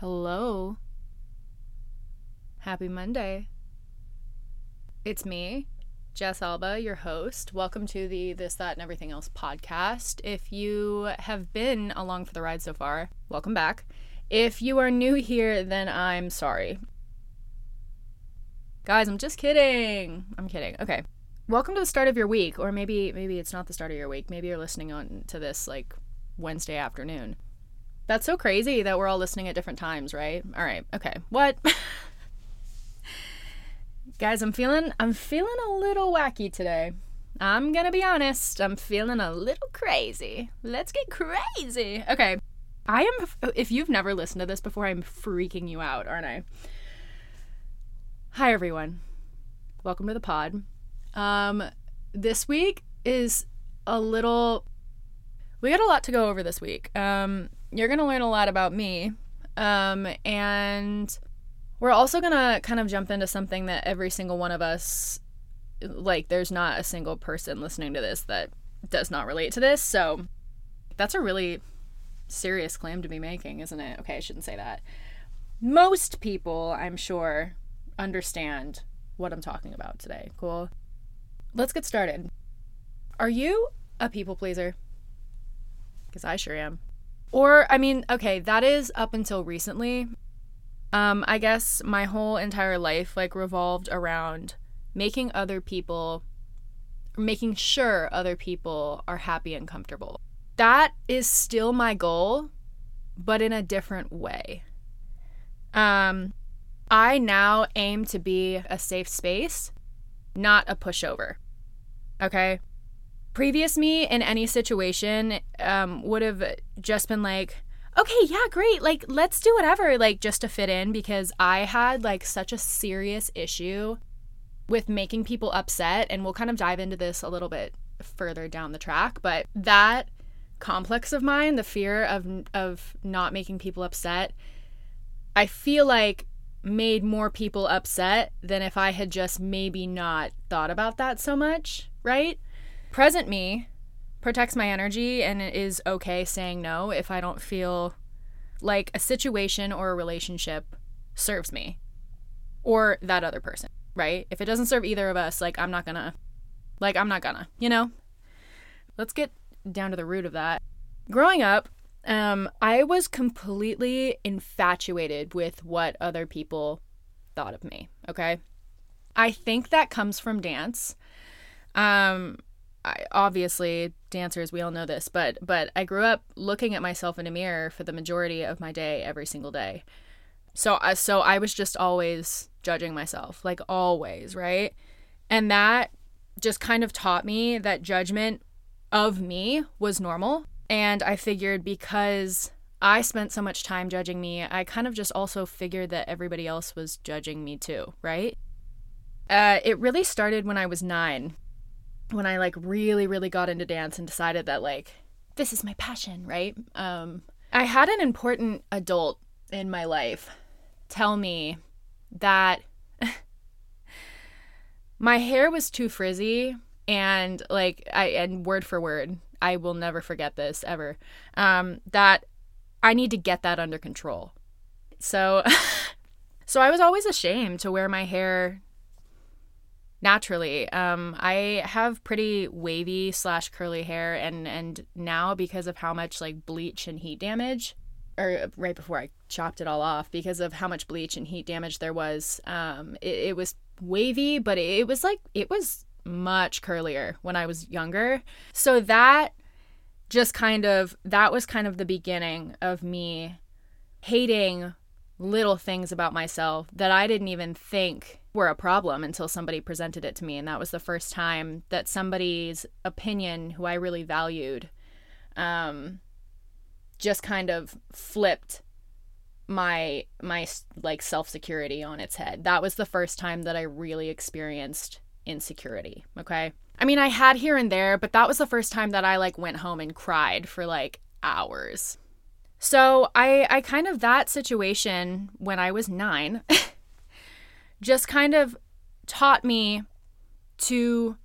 Hello. Happy Monday. It's me, Jess Alba, your host. Welcome to the This, That, and Everything Else podcast. If you have been along for the ride so far, welcome back. If you are new here, then I'm sorry. Guys, I'm just kidding. I'm kidding. Okay. Welcome to the start of your week, or maybe maybe it's not the start of your week. Maybe you're listening on to this like Wednesday afternoon. That's so crazy that we're all listening at different times, right? All right. Okay. What? Guys, I'm feeling I'm feeling a little wacky today. I'm going to be honest. I'm feeling a little crazy. Let's get crazy. Okay. I am if you've never listened to this before, I'm freaking you out, aren't I? Hi everyone. Welcome to the pod. Um this week is a little we got a lot to go over this week. Um you're going to learn a lot about me. Um, and we're also going to kind of jump into something that every single one of us, like, there's not a single person listening to this that does not relate to this. So that's a really serious claim to be making, isn't it? Okay, I shouldn't say that. Most people, I'm sure, understand what I'm talking about today. Cool. Let's get started. Are you a people pleaser? Because I sure am. Or, I mean, okay, that is up until recently. Um, I guess my whole entire life, like, revolved around making other people, making sure other people are happy and comfortable. That is still my goal, but in a different way. Um, I now aim to be a safe space, not a pushover. Okay? Previous me in any situation um, would have just been like, okay, yeah, great. Like, let's do whatever, like, just to fit in because I had like such a serious issue with making people upset. And we'll kind of dive into this a little bit further down the track. But that complex of mine, the fear of, of not making people upset, I feel like made more people upset than if I had just maybe not thought about that so much, right? Present me protects my energy and it is okay saying no if I don't feel like a situation or a relationship serves me or that other person, right? If it doesn't serve either of us, like I'm not gonna, like I'm not gonna, you know? Let's get down to the root of that. Growing up, um, I was completely infatuated with what other people thought of me, okay? I think that comes from dance. Um, I, obviously dancers we all know this but but i grew up looking at myself in a mirror for the majority of my day every single day. So uh, so i was just always judging myself like always right? And that just kind of taught me that judgment of me was normal. And i figured because i spent so much time judging me i kind of just also figured that everybody else was judging me too right? Uh, it really started when i was nine when I like really, really got into dance and decided that like this is my passion, right? Um, I had an important adult in my life tell me that my hair was too frizzy and like I and word for word, I will never forget this ever. Um, that I need to get that under control. So so I was always ashamed to wear my hair naturally. Um, I have pretty wavy slash curly hair, and and now because of how much like bleach and heat damage, or right before I chopped it all off, because of how much bleach and heat damage there was, um, it, it was wavy, but it, it was like it was much curlier when I was younger. So that just kind of that was kind of the beginning of me hating little things about myself that I didn't even think were a problem until somebody presented it to me. And that was the first time that somebody's opinion, who I really valued, um, just kind of flipped my my like self-security on its head. That was the first time that I really experienced insecurity, okay? I mean, I had here and there, but that was the first time that I like went home and cried for like hours. So, I I kind of that situation when I was 9 just kind of taught me to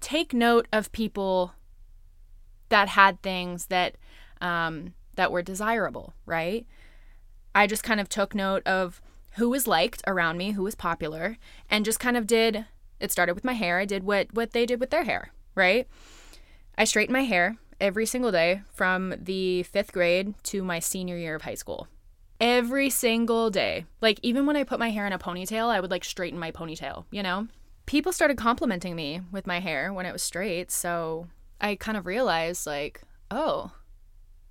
take note of people that had things that um, that were desirable, right? I just kind of took note of who was liked around me, who was popular, and just kind of did it started with my hair. I did what what they did with their hair, right? I straightened my hair every single day from the 5th grade to my senior year of high school. Every single day. Like even when I put my hair in a ponytail, I would like straighten my ponytail, you know? People started complimenting me with my hair when it was straight, so I kind of realized like, oh,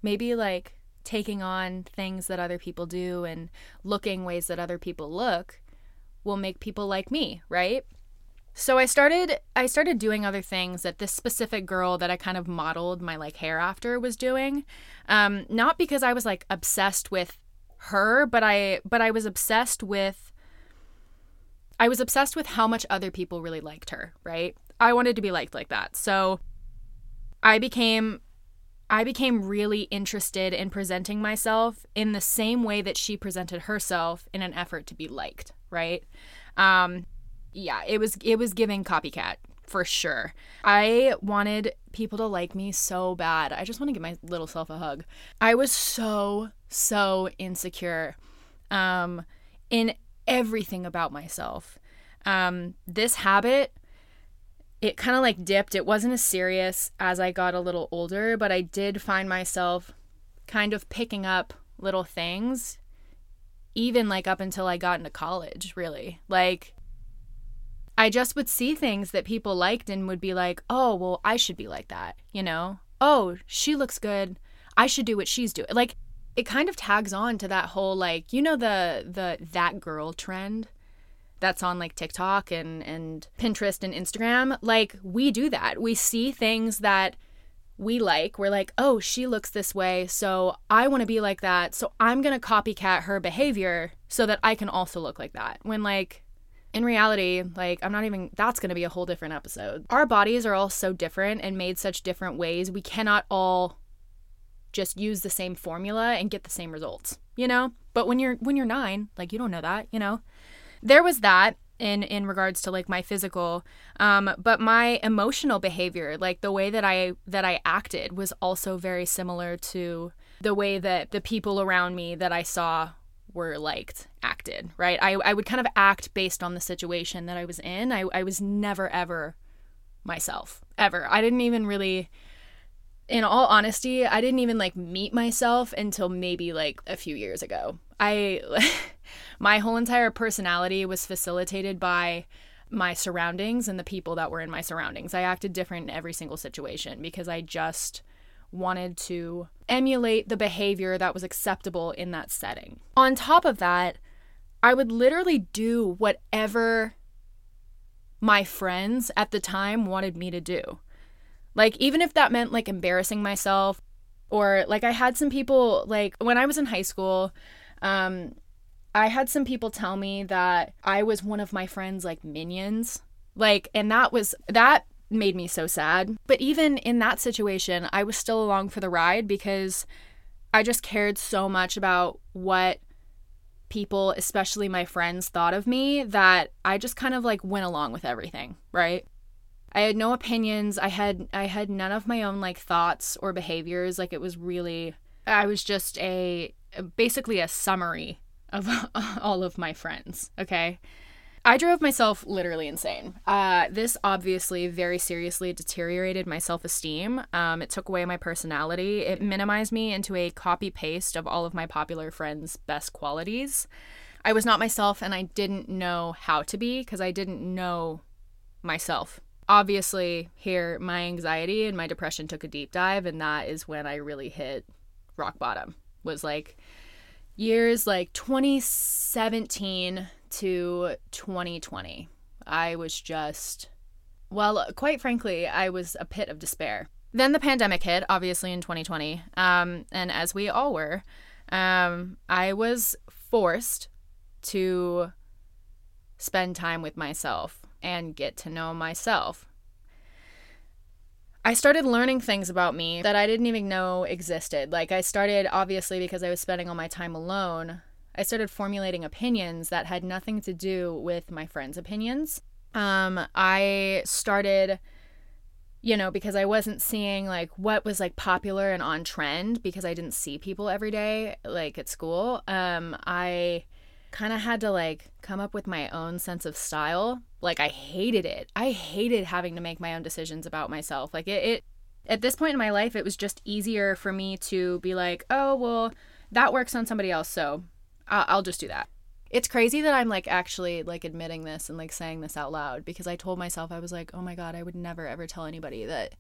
maybe like taking on things that other people do and looking ways that other people look will make people like me, right? So I started I started doing other things that this specific girl that I kind of modeled my like hair after was doing. Um, not because I was like obsessed with her, but I but I was obsessed with I was obsessed with how much other people really liked her, right? I wanted to be liked like that. So I became I became really interested in presenting myself in the same way that she presented herself in an effort to be liked, right? Um, yeah, it was it was giving copycat for sure. I wanted people to like me so bad. I just want to give my little self a hug. I was so so insecure um in everything about myself. Um this habit it kind of like dipped. It wasn't as serious as I got a little older, but I did find myself kind of picking up little things even like up until I got into college, really. Like I just would see things that people liked and would be like, "Oh, well, I should be like that." You know? "Oh, she looks good. I should do what she's doing." Like it kind of tags on to that whole like, you know the the that girl trend that's on like TikTok and and Pinterest and Instagram, like we do that. We see things that we like. We're like, "Oh, she looks this way, so I want to be like that. So I'm going to copycat her behavior so that I can also look like that." When like in reality, like I'm not even that's going to be a whole different episode. Our bodies are all so different and made such different ways. We cannot all just use the same formula and get the same results, you know? But when you're when you're 9, like you don't know that, you know? there was that in in regards to like my physical um but my emotional behavior like the way that i that i acted was also very similar to the way that the people around me that i saw were liked acted right? I, I would kind of act based on the situation that i was in. I, I was never ever myself ever. I didn't even really in all honesty i didn't even like meet myself until maybe like a few years ago. I my whole entire personality was facilitated by my surroundings and the people that were in my surroundings. I acted different in every single situation because I just wanted to emulate the behavior that was acceptable in that setting. On top of that, I would literally do whatever my friends at the time wanted me to do. Like, even if that meant like embarrassing myself, or like I had some people, like when I was in high school, um, I had some people tell me that I was one of my friends' like minions. Like, and that was, that made me so sad. But even in that situation, I was still along for the ride because I just cared so much about what people, especially my friends, thought of me that I just kind of like went along with everything, right? I had no opinions. I had I had none of my own like thoughts or behaviors. Like it was really I was just a basically a summary of all of my friends, okay? I drove myself literally insane. Uh, this obviously very seriously deteriorated my self esteem. Um, it took away my personality. It minimized me into a copy paste of all of my popular friends' best qualities. I was not myself and I didn't know how to be because I didn't know myself. Obviously, here my anxiety and my depression took a deep dive, and that is when I really hit rock bottom. Was like, years like 2017 to 2020, I was just, well, quite frankly, I was a pit of despair. Then the pandemic hit, obviously in 2020, um, and as we all were, um, I was forced to spend time with myself and get to know myself. I started learning things about me that I didn't even know existed. Like, I started, obviously, because I was spending all my time alone, I started formulating opinions that had nothing to do with my friends' opinions. Um, I started, you know, because I wasn't seeing like what was like popular and on trend because I didn't see people every day like at school. Um, I kind of had to like come up with my own sense of style. Like I hated it. I hated having to make my own decisions about myself. Like it, it at this point in my life, it was just easier for me to be like, oh, well, that works on somebody else. So I'll, just do that. It's crazy that I'm like actually like admitting this and like saying this out loud because I told myself, I was like, oh my God, I would never ever tell anybody that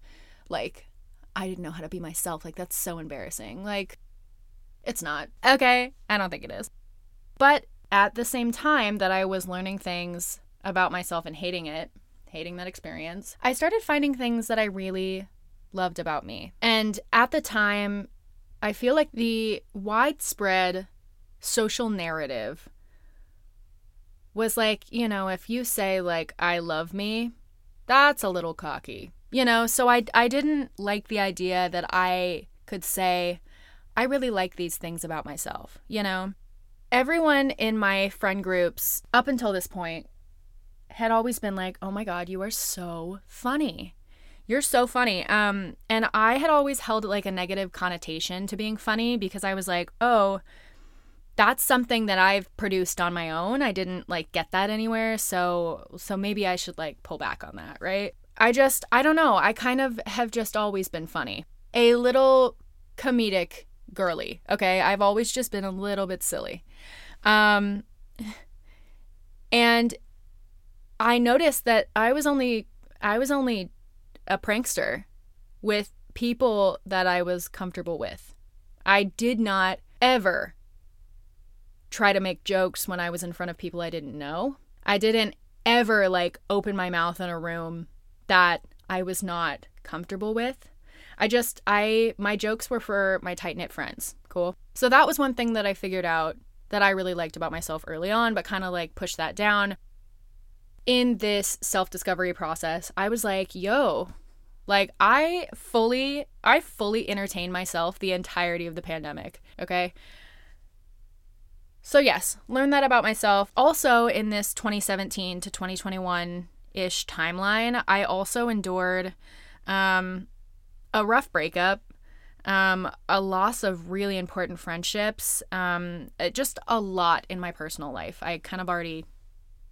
like I didn't know how to be myself. Like that's so embarrassing. Like it's not. Okay. I don't think it is. But at the same time that I was learning things about myself and hating it, hating that experience, I started finding things that I really loved about me. And at the time, I feel like the widespread social narrative was like, you know, if you say like I love me, that's a little cocky. You know, so I I didn't like the idea that I could say I really like these things about myself, you know? Everyone in my friend groups up until this point had always been like, "Oh my god, you are so funny." You're so funny. Um, and I had always held like a negative connotation to being funny because I was like, oh, that's something that I've produced on my own. I didn't like get that anywhere, so so maybe I should like pull back on that, right? I just I don't know. I kind of have just always been funny. A little comedic girly, okay? I've always just been a little bit silly. Um and I noticed that I was only I was only a prankster with people that I was comfortable with. I did not ever try to make jokes when I was in front of people I didn't know. I didn't ever like open my mouth in a room that I was not comfortable with. I just I my jokes were for my tight-knit friends. Cool. So that was one thing that I figured out that I really liked about myself early on, but kind of like pushed that down in this self discovery process, I was like, yo, like I fully I fully entertained myself the entirety of the pandemic, okay? So yes, learn that about myself. Also in this 2017 to 2021 ish timeline, I also endured um a rough breakup, um a loss of really important friendships, um just a lot in my personal life. I kind of already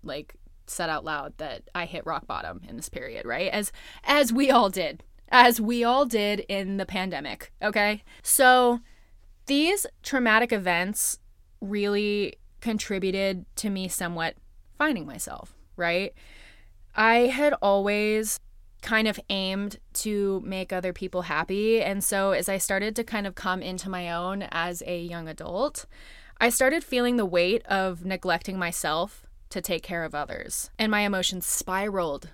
like said out loud that I hit rock bottom in this period, right? As as we all did. As we all did in the pandemic, okay? So these traumatic events really contributed to me somewhat finding myself, right? I had always kind of aimed to make other people happy. And so as I started to kind of come into my own as a young adult, I started feeling the weight of neglecting myself to take care of others. And my emotions spiraled.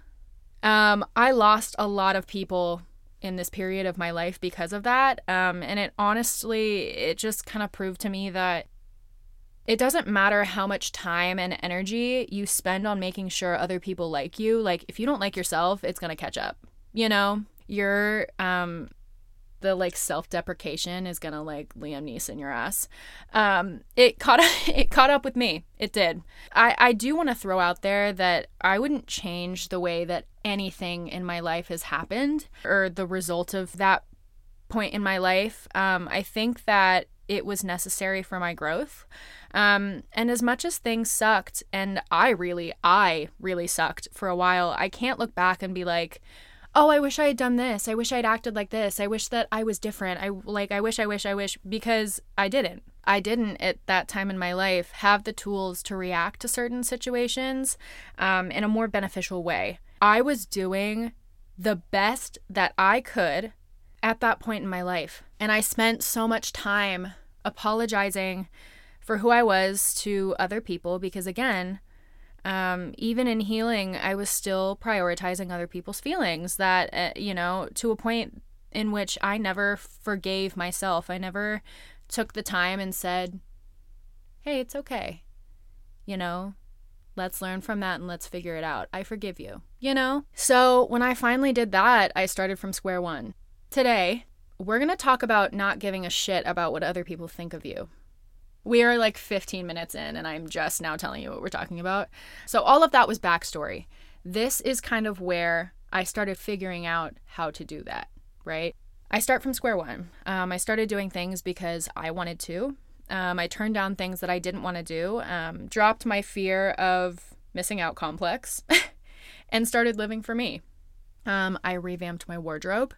Um, I lost a lot of people in this period of my life because of that. Um, and it honestly, it just kind of proved to me that it doesn't matter how much time and energy you spend on making sure other people like you. Like, if you don't like yourself, it's going to catch up. You know, you're um, the like self-deprecation is gonna like Liam Neeson your ass. Um, it caught it caught up with me. It did. I I do want to throw out there that I wouldn't change the way that anything in my life has happened or the result of that point in my life. Um, I think that it was necessary for my growth. Um, and as much as things sucked, and I really, I really sucked for a while, I can't look back and be like, oh, I wish I had done this. I wish I'd acted like this. I wish that I was different. I like, I wish, I wish, I wish, because I didn't. I didn't at that time in my life have the tools to react to certain situations um, in a more beneficial way. I was doing the best that I could at that point in my life. And I spent so much time apologizing for who I was to other people because, again, um, even in healing, I was still prioritizing other people's feelings that, uh, you know, to a point in which I never forgave myself. I never took the time and said, hey, it's okay. You know, let's learn from that and let's figure it out. I forgive you, you know? So when I finally did that, I started from square one. Today, we're going to talk about not giving a shit about what other people think of you. We are like 15 minutes in, and I'm just now telling you what we're talking about. So, all of that was backstory. This is kind of where I started figuring out how to do that, right? I start from square one. Um, I started doing things because I wanted to. Um, I turned down things that I didn't want to do, um, dropped my fear of missing out complex, and started living for me. Um, I revamped my wardrobe.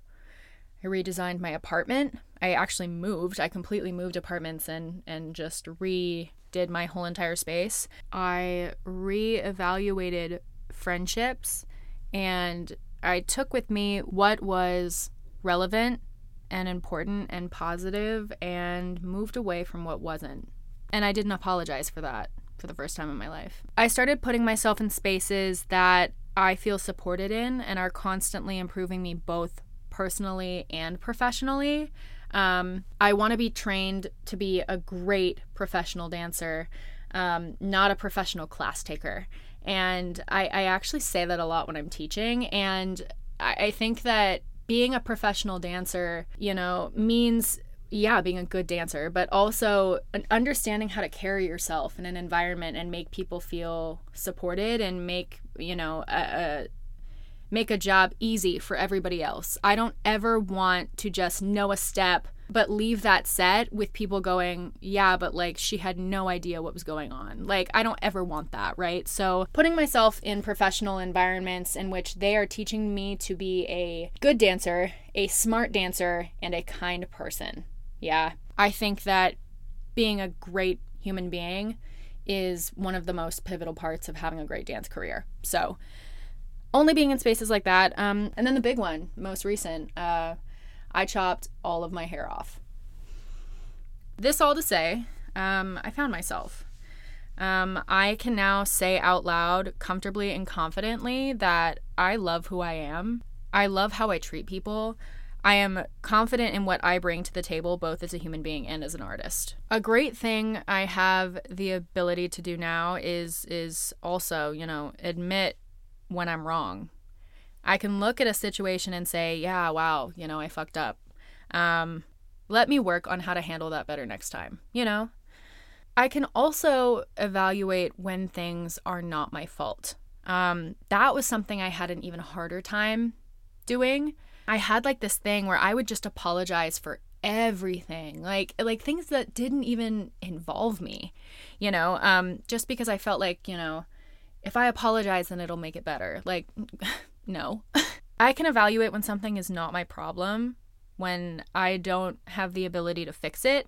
I redesigned my apartment. I actually moved. I completely moved apartments and and just redid my whole entire space. I reevaluated friendships and I took with me what was relevant and important and positive and moved away from what wasn't. And I didn't apologize for that for the first time in my life. I started putting myself in spaces that I feel supported in and are constantly improving me both personally and professionally. Um, I want to be trained to be a great professional dancer, um, not a professional class taker. And I, I, actually say that a lot when I'm teaching. And I, I think that being a professional dancer, you know, means yeah, being a good dancer, but also understanding how to carry yourself in an environment and make people feel supported and make, you know, a, a make a job easy for everybody else. I don't ever want to just know a step but leave that set with people going, yeah, but like she had no idea what was going on. Like, I don't ever want that, right? So, putting myself in professional environments in which they are teaching me to be a good dancer, a smart dancer, and a kind person. Yeah, I think that being a great human being is one of the most pivotal parts of having a great dance career. So, only being in spaces like that. Um, and then the big one, most recent, uh, I chopped all of my hair off. This all to say, um, I found myself. Um, I can now say out loud, comfortably and confidently, that I love who I am. I love how I treat people. I am confident in what I bring to the table, both as a human being and as an artist. A great thing I have the ability to do now is is also, you know, admit when I'm wrong. I can look at a situation and say, yeah, wow, you know, I fucked up. Um, let me work on how to handle that better next time, you know? I can also evaluate when things are not my fault. Um, that was something I had an even harder time doing. I had like this thing where I would just apologize for everything like like things that didn't even involve me you know um just because i felt like you know if I apologize, then it'll make it better. Like, no. I can evaluate when something is not my problem, when I don't have the ability to fix it,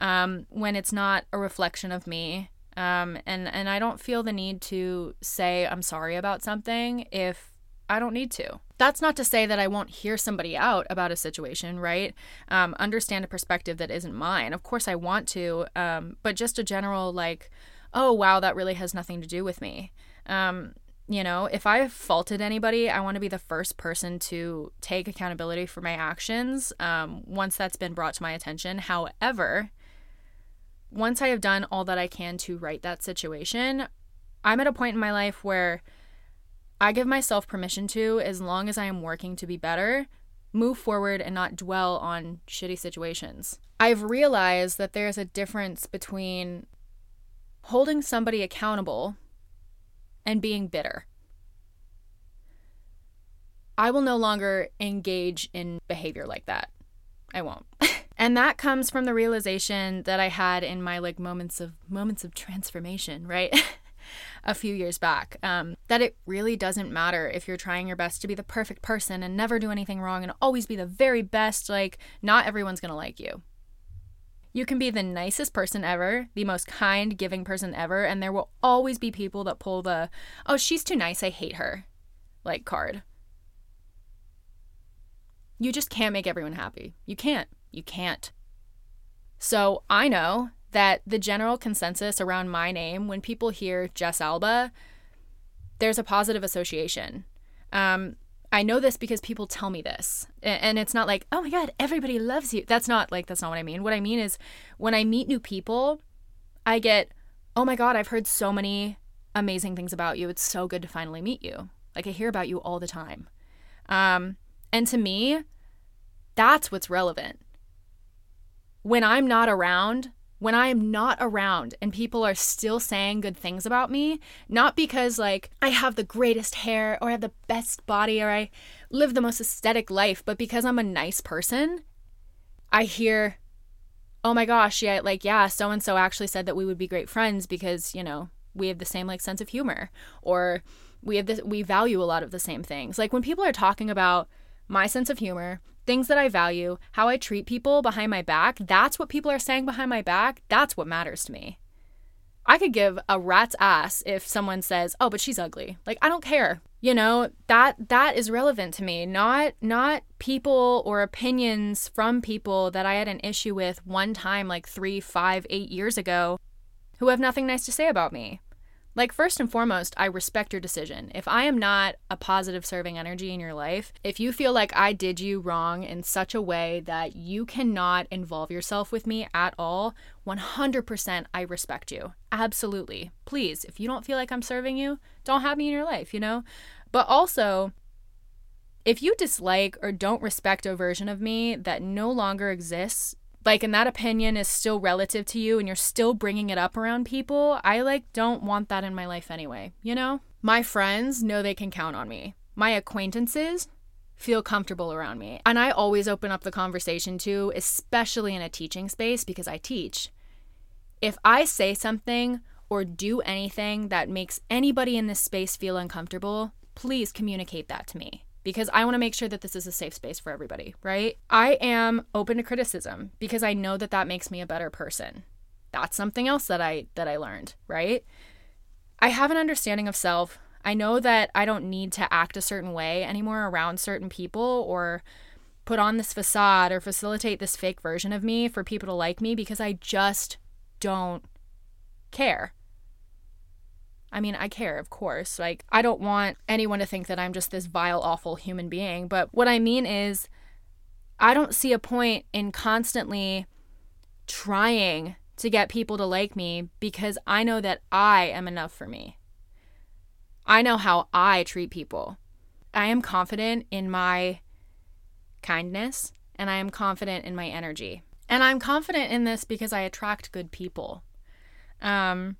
um, when it's not a reflection of me. Um, and, and I don't feel the need to say I'm sorry about something if I don't need to. That's not to say that I won't hear somebody out about a situation, right? Um, understand a perspective that isn't mine. Of course, I want to, um, but just a general, like, oh, wow, that really has nothing to do with me. Um, you know, if I've faulted anybody, I want to be the first person to take accountability for my actions um, once that's been brought to my attention. However, once I have done all that I can to right that situation, I'm at a point in my life where I give myself permission to, as long as I am working to be better, move forward and not dwell on shitty situations. I've realized that there's a difference between holding somebody accountable and being bitter. I will no longer engage in behavior like that. I won't. and that comes from the realization that I had in my like moments of moments of transformation, right? a few years back. Um, that it really doesn't matter if you're trying your best to be the perfect person and never do anything wrong and always be the very best. Like, not everyone's gonna like you. You can be the nicest person ever, the most kind, giving person ever, and there will always be people that pull the, oh, she's too nice, I hate her, like card. You just can't make everyone happy. You can't. You can't. So I know that the general consensus around my name, when people hear Jess Alba, there's a positive association. Um, I know this because people tell me this. And it's not like, oh my God, everybody loves you. That's not like, that's not what I mean. What I mean is when I meet new people, I get, oh my God, I've heard so many amazing things about you. It's so good to finally meet you. Like I hear about you all the time. Um, and to me, that's what's relevant. When I'm not around, when I am not around and people are still saying good things about me, not because like I have the greatest hair or I have the best body or I live the most aesthetic life, but because I'm a nice person, I hear, oh my gosh, yeah, like, yeah, so and so actually said that we would be great friends because, you know, we have the same like sense of humor or we have this, we value a lot of the same things. Like when people are talking about my sense of humor, things that I value, how I treat people behind my back, that's what people are saying behind my back. That's what matters to me. I could give a rat's ass if someone says, "Oh, but she's ugly." Like I don't care. You know, that that is relevant to me, not not people or opinions from people that I had an issue with one time like three, five, eight years ago who have nothing nice to say about me. Like, first and foremost, I respect your decision. If I am not a positive serving energy in your life, if you feel like I did you wrong in such a way that you cannot involve yourself with me at all, 100% I respect you. Absolutely. Please, if you don't feel like I'm serving you, don't have me in your life, you know? But also, if you dislike or don't respect a version of me that no longer exists, like and that opinion is still relative to you and you're still bringing it up around people i like don't want that in my life anyway you know? My friends know they can count on me. My acquaintances feel comfortable around me. And i always open up the conversation to especially in a teaching space because i teach. If i say something or do anything that makes anybody in this space feel uncomfortable please communicate that to me because I want to make sure that this is a safe space for everybody, right? I am open to criticism because I know that that makes me a better person. That's something else that I that I learned, right? I have an understanding of self. I know that I don't need to act a certain way anymore around certain people or put on this facade or facilitate this fake version of me for people to like me because I just don't care. I mean, I care, of course. Like, I don't want anyone to think that I'm just this vile, awful human being. But what I mean is, I don't see a point in constantly trying to get people to like me because I know that I am enough for me. I know how I treat people. I am confident in my kindness and I am confident in my energy. And I'm confident in this because I attract good people. Um,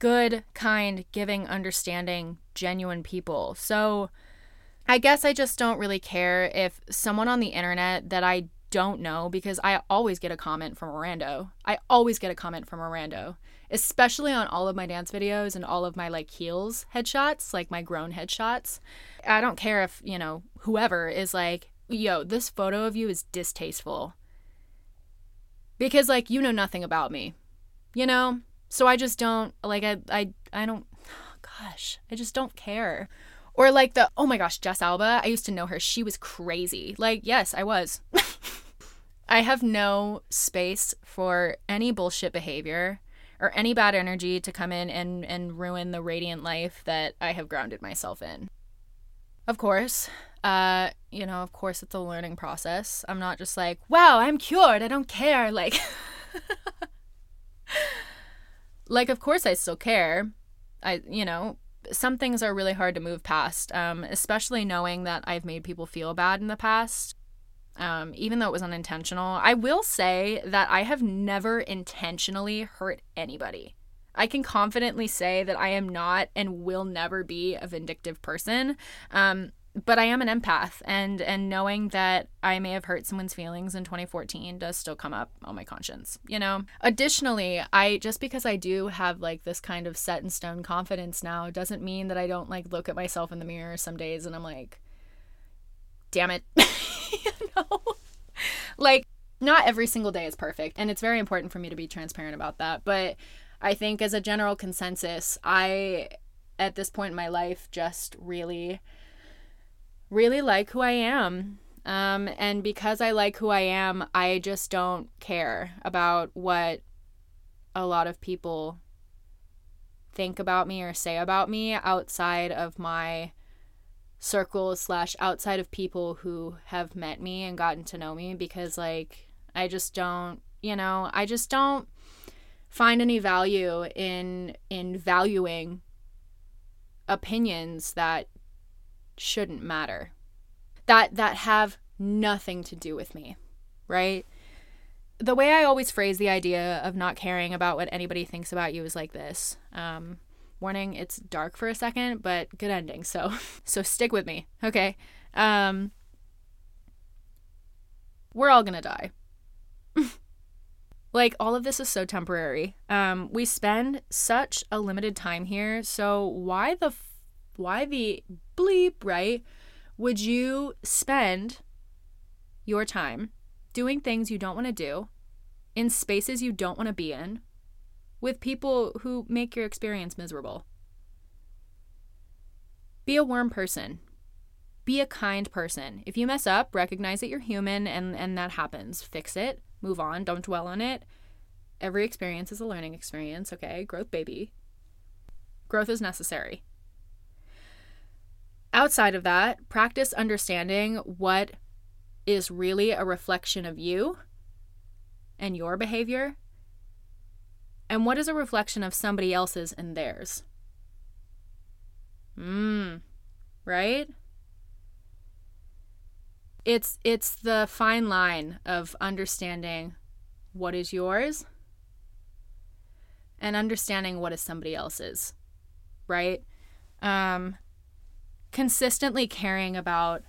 good, kind, giving, understanding, genuine people. So I guess I just don't really care if someone on the internet that I don't know because I always get a comment from a rando. I always get a comment from a rando, especially on all of my dance videos and all of my like heels headshots, like my grown headshots. I don't care if, you know, whoever is like, yo, this photo of you is distasteful. Because like you know nothing about me. You know? So I just don't like I I I don't gosh, I just don't care. Or like the oh my gosh, Jess Alba, I used to know her. She was crazy. Like, yes, I was. I have no space for any bullshit behavior or any bad energy to come in and, and ruin the radiant life that I have grounded myself in. Of course, uh, you know, of course it's a learning process. I'm not just like, wow, I'm cured, I don't care. Like like of course I still care. I you know, some things are really hard to move past, um, especially knowing that I've made people feel bad in the past. Um, even though it was unintentional, I will say that I have never intentionally hurt anybody. I can confidently say that I am not and will never be a vindictive person. Um, but I am an empath and and knowing that I may have hurt someone's feelings in 2014 does still come up on my conscience, you know. Additionally, I just because I do have like this kind of set in stone confidence now doesn't mean that I don't like look at myself in the mirror some days and I'm like damn it. you know. Like not every single day is perfect and it's very important for me to be transparent about that, but I think as a general consensus, I at this point in my life just really really like who I am. Um, and because I like who I am, I just don't care about what a lot of people think about me or say about me outside of my circle slash outside of people who have met me and gotten to know me because like I just don't you know I just don't find any value in in valuing opinions that shouldn't matter. That that have nothing to do with me, right? the way I always phrase the idea of not caring about what anybody thinks about you is like this. Um, warning, it's dark for a second, but good ending. So, so stick with me, okay? Um, we're all gonna die. like all of this is so temporary. Um, we spend such a limited time here, so why the, why the bleep, right? Would you spend your time doing things you don't want to do in spaces you don't want to be in with people who make your experience miserable. Be a warm person. Be a kind person. If you mess up, recognize that you're human and, and that happens. Fix it. Move on. Don't dwell on it. Every experience is a learning experience, okay? Growth, baby. Growth is necessary. Outside of that, practice understanding what is really a reflection of you and your behavior, and what is a reflection of somebody else's and theirs. Mmm, right? It's it's the fine line of understanding what is yours and understanding what is somebody else's, right? Um, consistently caring about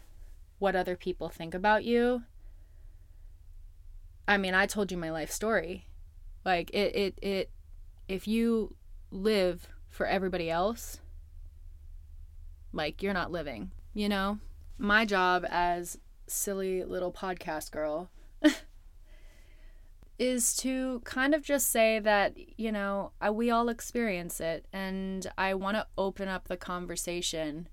what other people think about you. I mean, I told you my life story. Like it it it if you live for everybody else, like you're not living, you know? My job as silly little podcast girl is to kind of just say that, you know, I, we all experience it and I want to open up the conversation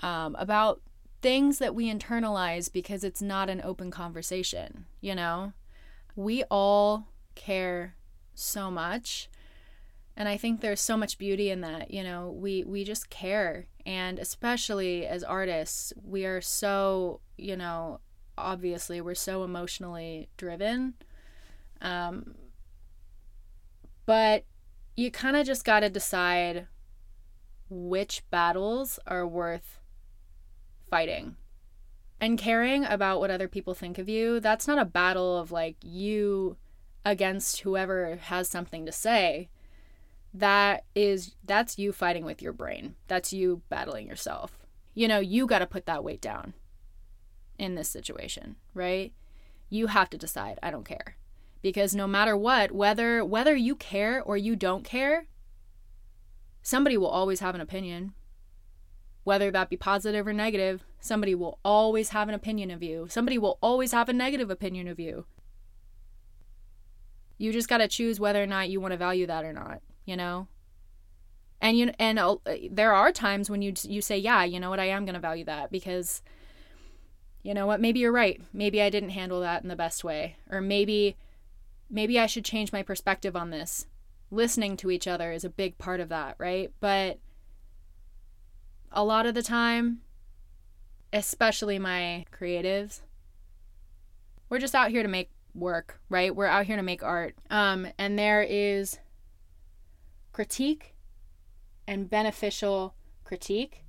um, about things that we internalize because it's not an open conversation, you know? We all care so much. And I think there's so much beauty in that, you know, we we just care and especially as artists, we are so, you know, obviously we're so emotionally driven. Um but you kind of just got to decide which battles are worth fighting. And caring about what other people think of you, that's not a battle of like you against whoever has something to say. That is that's you fighting with your brain. That's you battling yourself. You know, you got to put that weight down in this situation, right? You have to decide, I don't care. Because no matter what, whether whether you care or you don't care, somebody will always have an opinion whether that be positive or negative, somebody will always have an opinion of you. Somebody will always have a negative opinion of you. You just got to choose whether or not you want to value that or not, you know? And you and uh, there are times when you you say, "Yeah, you know what? I am going to value that because you know what? Maybe you're right. Maybe I didn't handle that in the best way, or maybe maybe I should change my perspective on this." Listening to each other is a big part of that, right? But a lot of the time, especially my creatives, we're just out here to make work, right? We're out here to make art. Um, and there is critique and beneficial critique.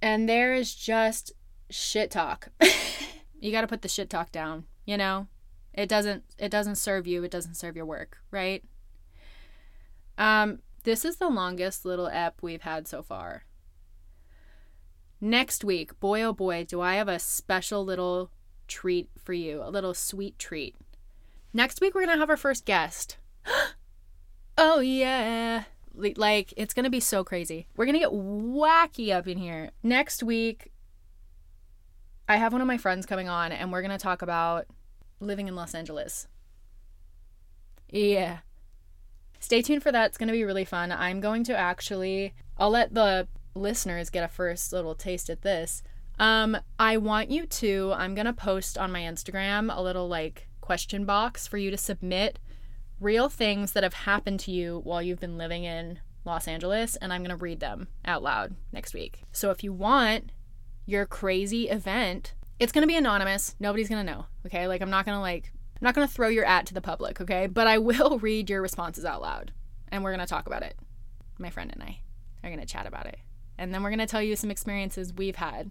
And there is just shit talk. you got to put the shit talk down, you know? It doesn't it doesn't serve you, it doesn't serve your work, right? Um this is the longest little ep we've had so far. Next week, boy oh boy, do I have a special little treat for you, a little sweet treat. Next week, we're going to have our first guest. oh, yeah. Like, it's going to be so crazy. We're going to get wacky up in here. Next week, I have one of my friends coming on, and we're going to talk about living in Los Angeles. Yeah. Stay tuned for that. It's going to be really fun. I'm going to actually, I'll let the listeners get a first little taste at this, um, I want you to, I'm going to post on my Instagram a little like question box for you to submit real things that have happened to you while you've been living in Los Angeles, and I'm going to read them out loud next week. So if you want your crazy event, it's going to be anonymous. Nobody's going to know. Okay. Like, I'm not going to like, I'm not going to throw your at to the public. Okay. But I will read your responses out loud and we're going to talk about it. My friend and I are going to chat about it and then we're going to tell you some experiences we've had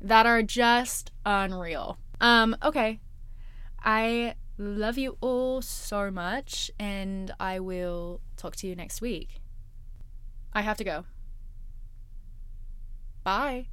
that are just unreal. Um, okay. I love you all so much, and I will talk to you next week. I have to go. Bye.